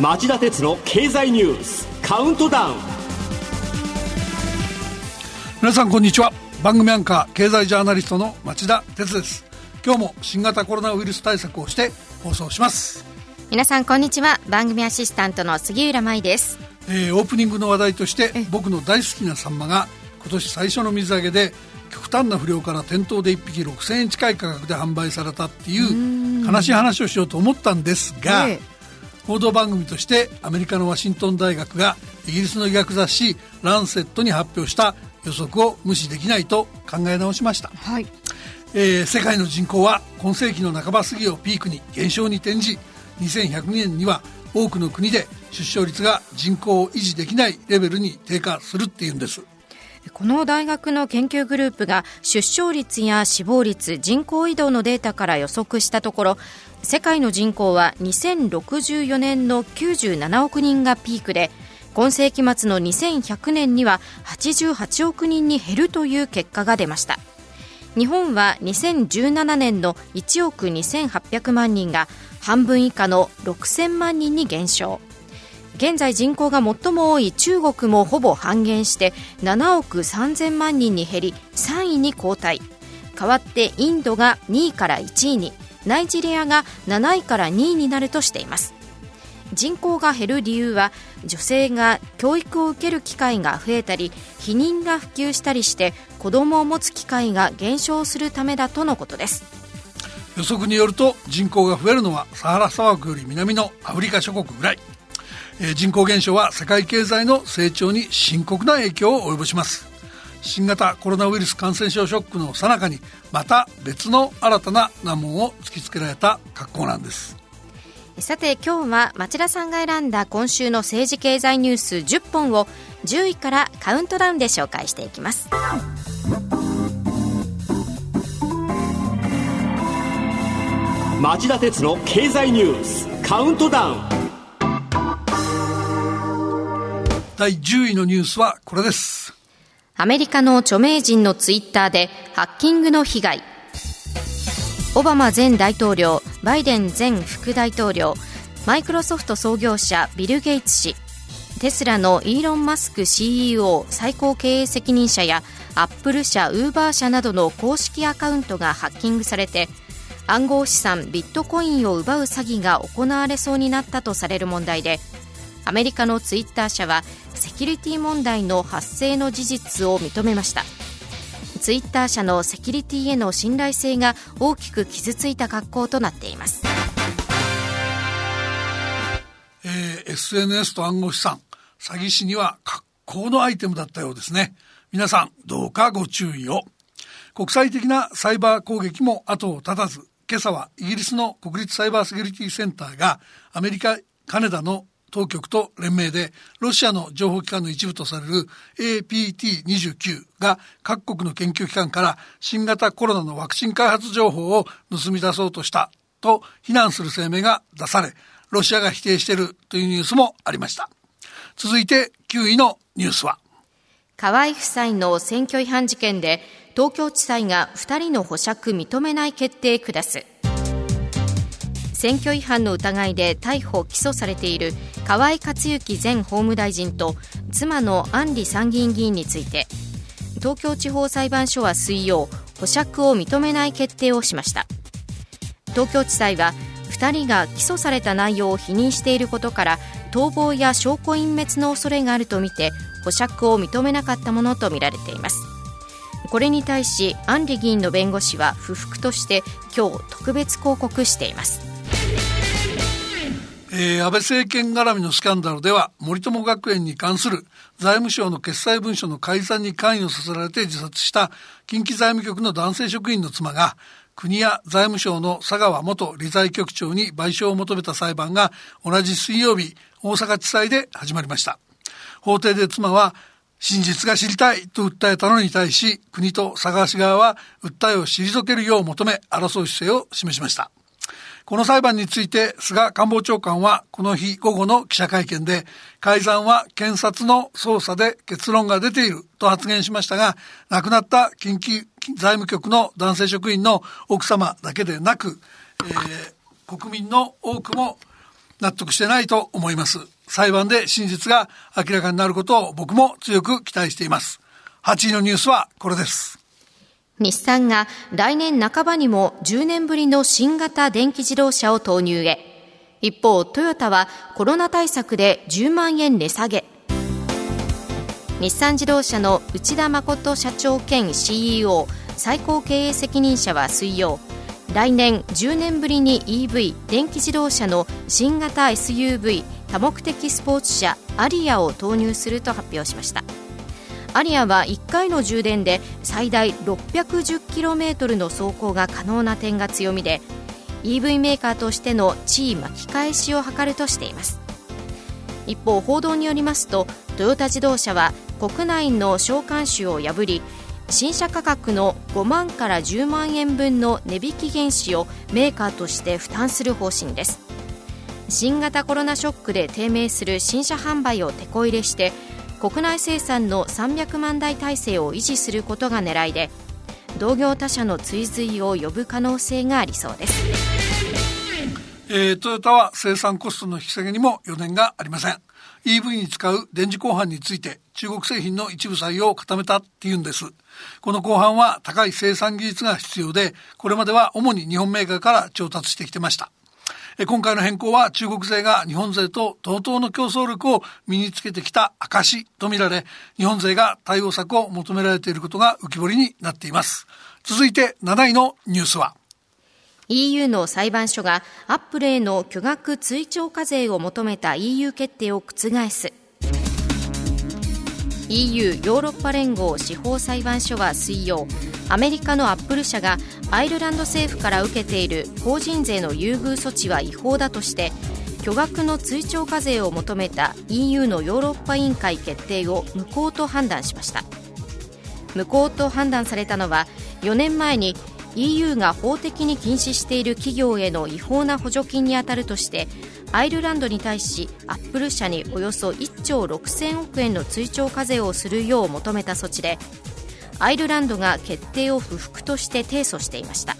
町田鉄の経済ニュースカウントダウン。皆さんこんにちは。番組アンカー経済ジャーナリストの町田鉄です。今日も新型コロナウイルス対策をして放送します。皆さんこんにちは。番組アシスタントの杉浦舞です、えーオープニングの話題として僕の大好きなサンマが今年最初の水揚げで極端な不良から店頭で1匹6000円近い価格で販売されたっていう悲しい話をしようと思ったんですが、ええ。報道番組としてアメリカのワシントン大学がイギリスの医学雑誌「ランセット」に発表した予測を無視できないと考え直しました、はい。えー世界の人口は今世紀の半ば過ぎをピークに減少に転じ2100年には多くの国で出生率が人口を維持できないレベルに低下するっていうんですこの大学の研究グループが出生率や死亡率人口移動のデータから予測したところ世界の人口は2064年の97億人がピークで今世紀末の2100年には88億人に減るという結果が出ました。日本は2017年の1億2800万人が半分以下の6000万人に減少。現在人口が最も多い中国もほぼ半減して7億3000万人に減り3位に後退。代わってインドが2位から1位にナイジェリアが7位から2位になるとしています。人口が減る理由は女性が教育を受ける機会が増えたり避妊が普及したりして子供を持つ機会が減少するためだとのことです。予測によると人口が増えるのはサハラ砂漠より南のアフリカ諸国ぐらい、えー人口減少は世界経済の成長に深刻な影響を及ぼします。新型コロナウイルス感染症ショックの最中にまた別の新たな難問を突きつけられた格好なんです。さて今日は町田さんが選んだ今週の政治経済ニュース10本を10位からカウントダウンで紹介していきます。町田鉄の経済ニュースカウントダウン第10位のニュースはこれです。アメリカの著名人のツイッターでハッキングの被害。オバマ前大統領バイデン前副大統領マイクロソフト創業者ビル・ゲイツ氏テスラのイーロン・マスク CEO 最高経営責任者やアップル社、ウーバー社などの公式アカウントがハッキングされて暗号資産ビットコインを奪う詐欺が行われそうになったとされる問題でアメリカのツイッター社はセキュリティ問題の発生の事実を認めました。ツイッター社のセキュリティへの信頼性が大きく傷ついた格好となっています。えー SNS と暗号資産詐欺師には格好のアイテムだったようですね。皆さんどうかご注意を。国際的なサイバー攻撃も後を絶たず今朝はイギリスの国立サイバーセキュリティセンターがアメリカカナダの当局と連名でロシアの情報機関の一部とされる APT29 が各国の研究機関から新型コロナのワクチン開発情報を盗み出そうとしたと非難する声明が出されロシアが否定しているというニュースもありました。続いて9位のニュースは。河合夫妻の選挙違反事件で東京地裁が2人の保釈認めない決定下す。選挙違反の疑いで逮捕・起訴されている河合克行前法務大臣と妻の安里参議院議員について東京地方裁判所は水曜保釈を認めない決定をしました。東京地裁は2人が起訴された内容を否認していることから逃亡や証拠隠滅の恐れがあるとみて保釈を認めなかったものとみられています。これに対し安里議員の弁護士は不服として今日特別抗告しています。えー安倍政権絡みのスキャンダルでは森友学園に関する財務省の決裁文書の改ざんに関与させられて自殺した近畿財務局の男性職員の妻が国や財務省の佐川元理財局長に賠償を求めた裁判が同じ水曜日大阪地裁で始まりました。法廷で妻は真実が知りたいと訴えたのに対し国と佐川氏側は訴えを退けるよう求め争う姿勢を示しました。この裁判について菅官房長官はこの日午後の記者会見で改ざんは検察の捜査で結論が出ていると発言しましたが亡くなった近畿財務局の男性職員の奥様だけでなく、えー、国民の多くも納得してないと思います。裁判で真実が明らかになることを僕も強く期待しています。8位のニュースはこれです。日産が来年半ばにも10年ぶりの新型電気自動車を投入へ。一方、トヨタはコロナ対策で10万円値下げ。日産自動車の内田誠社長兼 CEO 最高経営責任者は水曜来年10年ぶりに EV 電気自動車の新型 SUV 多目的スポーツ車アリアを投入すると発表しましたアリアは1回の充電で最大 610km の走行が可能な点が強みで EV メーカーとしての地位巻き返しを図るとしています。一方報道によりますとトヨタ自動車は国内の召喚種を破り新車価格の5万から10万円分の値引き原資をメーカーとして負担する方針です。新型コロナショックで低迷する新車販売をてこ入れして国内生産の300万台体制を維持することが狙いで同業他社の追随を呼ぶ可能性がありそうです、えー、トヨタは生産コストの引き下げにも余念がありません EV に使う電磁鋼板について中国製品の一部採用を固めたっていうんです。この鋼板は高い生産技術が必要で、これまでは主に日本メーカーから調達してきてました。今回の変更は中国勢が日本勢と同等の競争力を身につけてきた証とみられ、日本勢が対応策を求められていることが浮き彫りになっています。続いて7位のニュースは EU の裁判所がアップルへの巨額追徴課税を求めた EU 決定を覆す EU ヨーロッパ連合司法裁判所は水曜アメリカのアップル社がアイルランド政府から受けている法人税の優遇措置は違法だとして巨額の追徴課税を求めた EU のヨーロッパ委員会決定を無効と判断しました。無効と判断されたのは4年前に EU が法的に禁止している企業への違法な補助金に当たるとしてアイルランドに対しアップル社におよそ1兆6000億円の追徴課税をするよう求めた措置でアイルランドが決定を不服として提訴していました。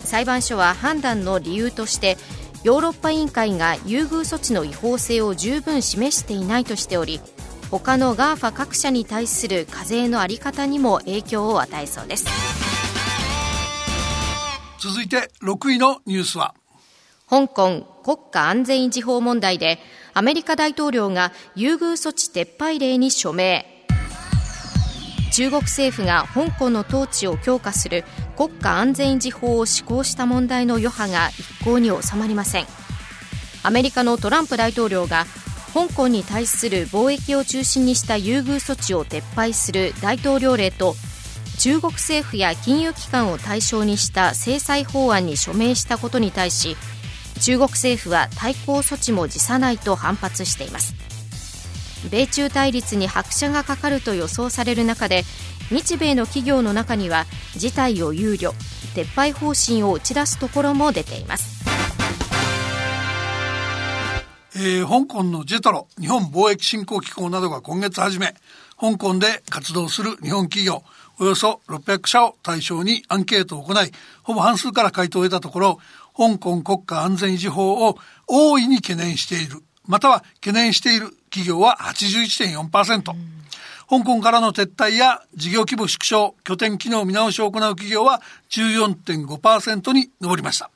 裁判所は判断の理由としてヨーロッパ委員会が優遇措置の違法性を十分示していないとしており他の GAFA 各社に対する課税の在り方にも影響を与えそうです。続いて6位のニュースは。香港国家安全維持法問題でアメリカ大統領が優遇措置撤廃令に署名。中国政府が香港の統治を強化する国家安全維持法を施行した問題の余波が一向に収まりません。アメリカのトランプ大統領が香港に対する貿易を中心にした優遇措置を撤廃する大統領令と中国政府や金融機関を対象にした制裁法案に署名したことに対し中国政府は対抗措置も辞さないと反発しています。米中対立に拍車がかかると予想される中で日米の企業の中には事態を憂慮撤廃方針を打ち出すところも出ています、えー、香港のジェトロ日本貿易振興機構などが今月初め香港で活動する日本企業およそ600社を対象にアンケートを行い、ほぼ半数から回答を得たところ、香港国家安全維持法を大いに懸念している、または懸念している企業は81.4%。香港からの撤退や事業規模縮小、拠点機能見直しを行う企業は14.5%に上りました。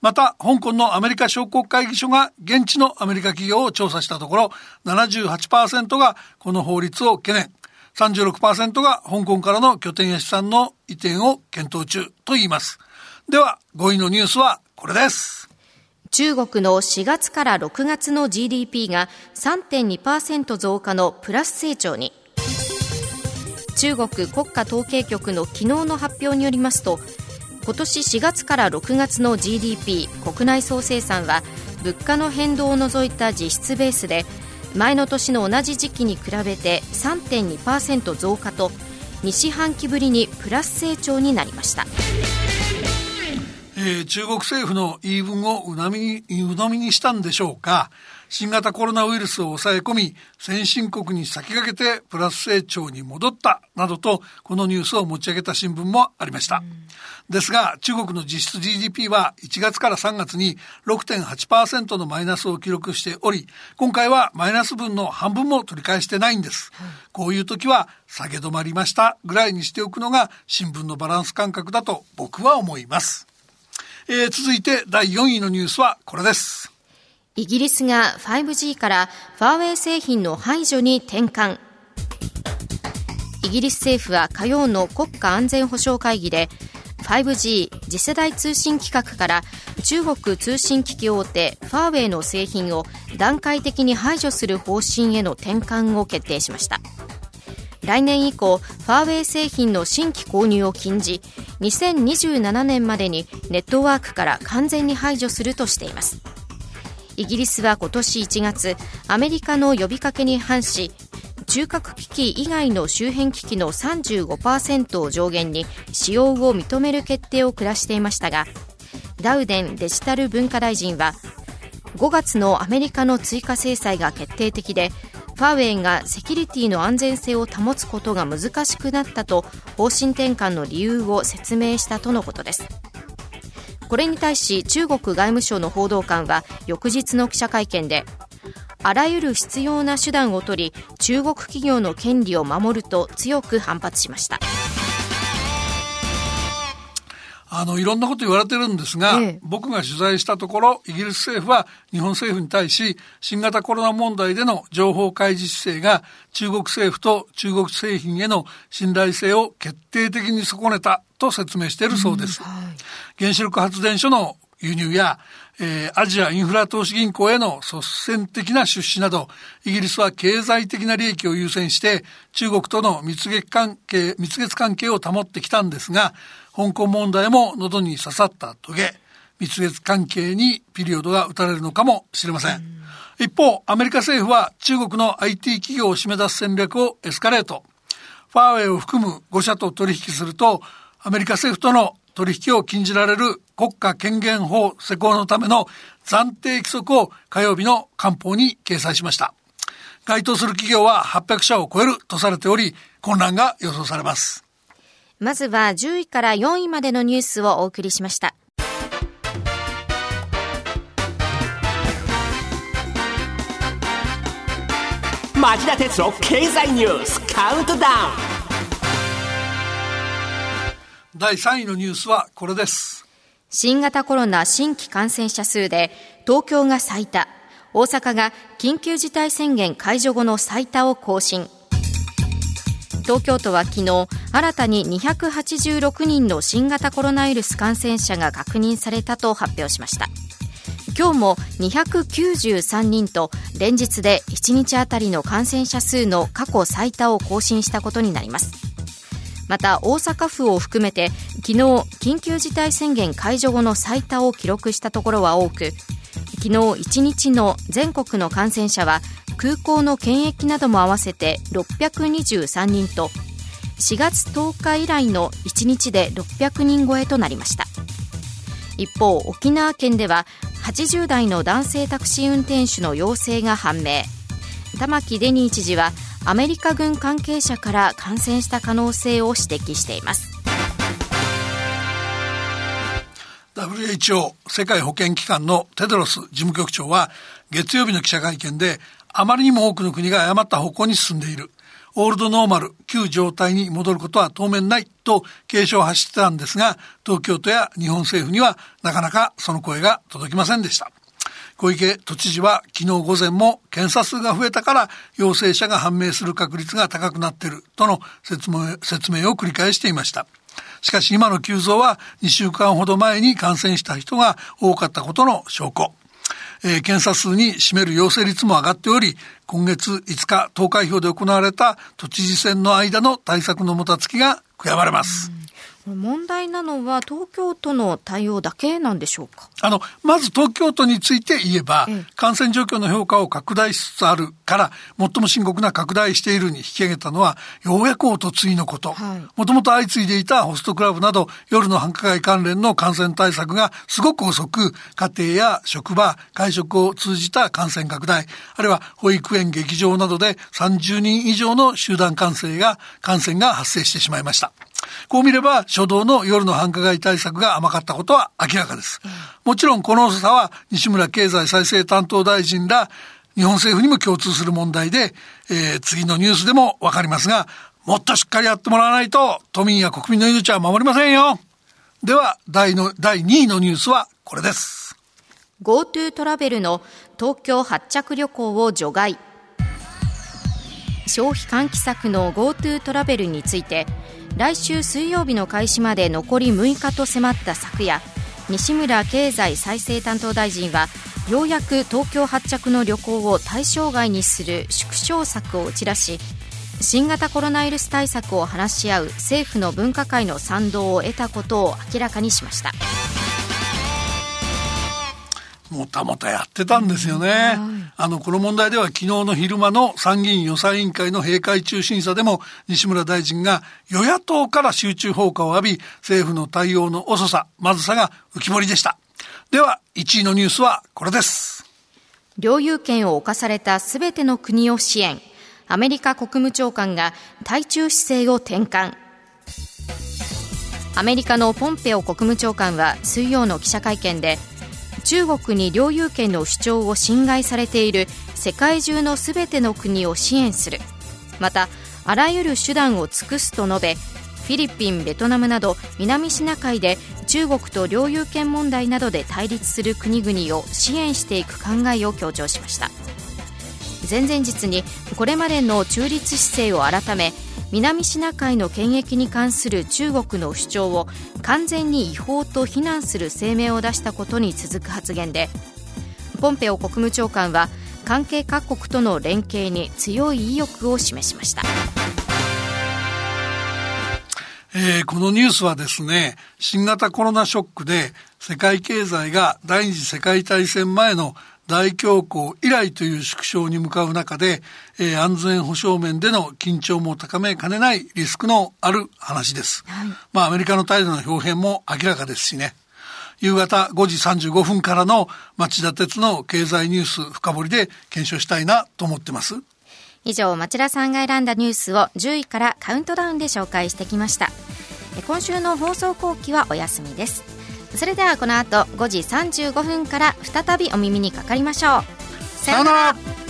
また、香港のアメリカ商工会議所が現地のアメリカ企業を調査したところ、78%がこの法律を懸念。36%が香港からの拠点や資産の移転を検討中と言います。では、5位のニュースはこれです。中国の4月から6月の GDP が3.2%増加のプラス成長に。中国国家統計局の昨日の発表によりますと、今年4月から6月の GDP 国内総生産は物価の変動を除いた実質ベースで前の年の同じ時期に比べて3.2%増加と2四半期ぶりにプラス成長になりました、ー、中国政府の言い分をうなみに、鵜呑みにしたんでしょうか。新型コロナウイルスを抑え込み、先進国に先駆けてプラス成長に戻ったなどと、このニュースを持ち上げた新聞もありました。ですが、中国の実質 GDP は1月から3月に6.8%のマイナスを記録しており、今回はマイナス分の半分も取り返してないんです。こういう時は、下げ止まりましたぐらいにしておくのが新聞のバランス感覚だと僕は思います。えー、続いて第4位のニュースはこれです。イギリスが 5G からファーウェイ製品の排除に転換。イギリス政府は火曜の国家安全保障会議で 5G 次世代通信規格から中国通信機器大手ファーウェイの製品を段階的に排除する方針への転換を決定しました来年以降ファーウェイ製品の新規購入を禁じ2027年までにネットワークから完全に排除するとしています。イギリスは今年1月アメリカの呼びかけに反し中核機器以外の周辺機器の35%を上限に使用を認める決定を下していましたがダウデンデジタル文化大臣は5月のアメリカの追加制裁が決定的でファーウェイがセキュリティの安全性を保つことが難しくなったと方針転換の理由を説明したとのことです。これに対し中国外務省の報道官は翌日の記者会見であらゆる必要な手段を取り中国企業の権利を守ると強く反発しました。あの、いろんなこと言われてるんですが、ええ、僕が取材したところ、イギリス政府は日本政府に対し、新型コロナ問題での情報開示姿勢が中国政府と中国製品への信頼性を決定的に損ねたと説明しているそうです。はい、原子力発電所の輸入や、えー、アジアインフラ投資銀行への率先的な出資など、イギリスは経済的な利益を優先して、中国との蜜月関係、蜜月関係を保ってきたんですが、香港問題も喉に刺さったトゲ、蜜月関係にピリオドが打たれるのかもしれません。一方、アメリカ政府は中国の IT 企業を締め出す戦略をエスカレート。ファーウェイを含む5社と取引すると、アメリカ政府との取引を禁じられる国家権限法施行のための暫定規則を火曜日の官報に掲載しました。該当する企業は800社を超えるとされており、混乱が予想されます。まずは10位から4位までのニュースをお送りしました。町田鉄の経済ニュースカウントダウン第3位のニュースはこれです。新型コロナ新規感染者数で東京が最多、大阪が緊急事態宣言解除後の最多を更新。東京都は昨日新たに286人の新型コロナウイルス感染者が確認されたと発表しました。今日も293人と連日で1日あたりの感染者数の過去最多を更新したことになります。また大阪府を含めて昨日緊急事態宣言解除後の最多を記録したところは多く昨日1日の全国の感染者は空港の検疫なども合わせて623人と4月10日以来の1日で600人超えとなりました。一方沖縄県では80代の男性タクシー運転手の陽性が判明。玉城デニー知事はアメリカ軍関係者から感染した可能性を指摘しています。WHO 世界保健機関のテドロス事務局長は月曜日の記者会見であまりにも多くの国が誤った方向に進んでいる。オールドノーマル、旧状態に戻ることは当面ないと警鐘を発してたんですが、東京都や日本政府にはなかなかその声が届きませんでした。小池都知事は昨日午前も検査数が増えたから陽性者が判明する確率が高くなっているとの説明説明を繰り返していました。しかし今の急増は2週間ほど前に感染した人が多かったことの証拠。えー、検査数に占める陽性率も上がっており、今月5日投開票で行われた都知事選の間の対策のもたつきが悔やまれます。問題なのは東京都の対応だけなんでしょうか？あの、まず東京都について言えば、ええ、感染状況の評価を拡大しつつあるから、最も深刻な拡大しているに引き上げたのは、ようやくおとついのこと。もともと相次いでいたホストクラブなど、夜の繁華街関連の感染対策がすごく遅く、家庭や職場、会食を通じた感染拡大、あるいは保育園、劇場などで30人以上の集団感染が、感染が発生してしまいました。こう見れば初動の夜の繁華街対策が甘かったことは明らかです。もちろんこの差は西村経済再生担当大臣ら日本政府にも共通する問題で、えー、次のニュースでもわかりますが、もっとしっかりやってもらわないと都民や国民の命は守りませんよ。では、第の第2位のニュースはこれです。GoTo トラベルの東京発着旅行を除外。消費喚起策の GoTo トラベルについて来週水曜日の開始まで残り6日と迫った昨夜西村経済再生担当大臣はようやく東京発着の旅行を対象外にする縮小策を打ち出し新型コロナウイルス対策を話し合う政府の分科会の賛同を得たことを明らかにしました。もたもたやってたんですよね。あの、この問題では昨日の昼間の参議院予算委員会の閉会中審査でも西村大臣が与野党から集中放火を浴び、政府の対応の遅さ、まずさが浮き彫りでした。では、1位のニュースはこれです。領有権を侵されたすべての国を支援。アメリカ国務長官が対中姿勢を転換。アメリカのポンペオ国務長官は水曜の記者会見で中国に領有権の主張を侵害されている世界中のすべての国を支援する。またあらゆる手段を尽くすと述べフィリピン、ベトナムなど南シナ海で中国と領有権問題などで対立する国々を支援していく考えを強調しました。前々日にこれまでの中立姿勢を改め南シナ海の権益に関する中国の主張を完全に違法と非難する声明を出したことに続く発言でポンペオ国務長官は関係各国との連携に強い意欲を示しました。えー、このニュースはですね、新型コロナショックで世界経済が第二次世界大戦前の大恐慌以来という縮小に向かう中で、えー、安全保障面での緊張も高めかねないリスクのある話です。はい、まあアメリカの態度の表現も明らかですしね。夕方5時35分からの町田鉄の経済ニュース深掘りで検証したいなと思ってます。以上、町田さんが選んだニュースを10位からカウントダウンで紹介してきました。今週の放送後期はお休みです。それではこの後5時35分から再びお耳にかかりましょう。さようなら。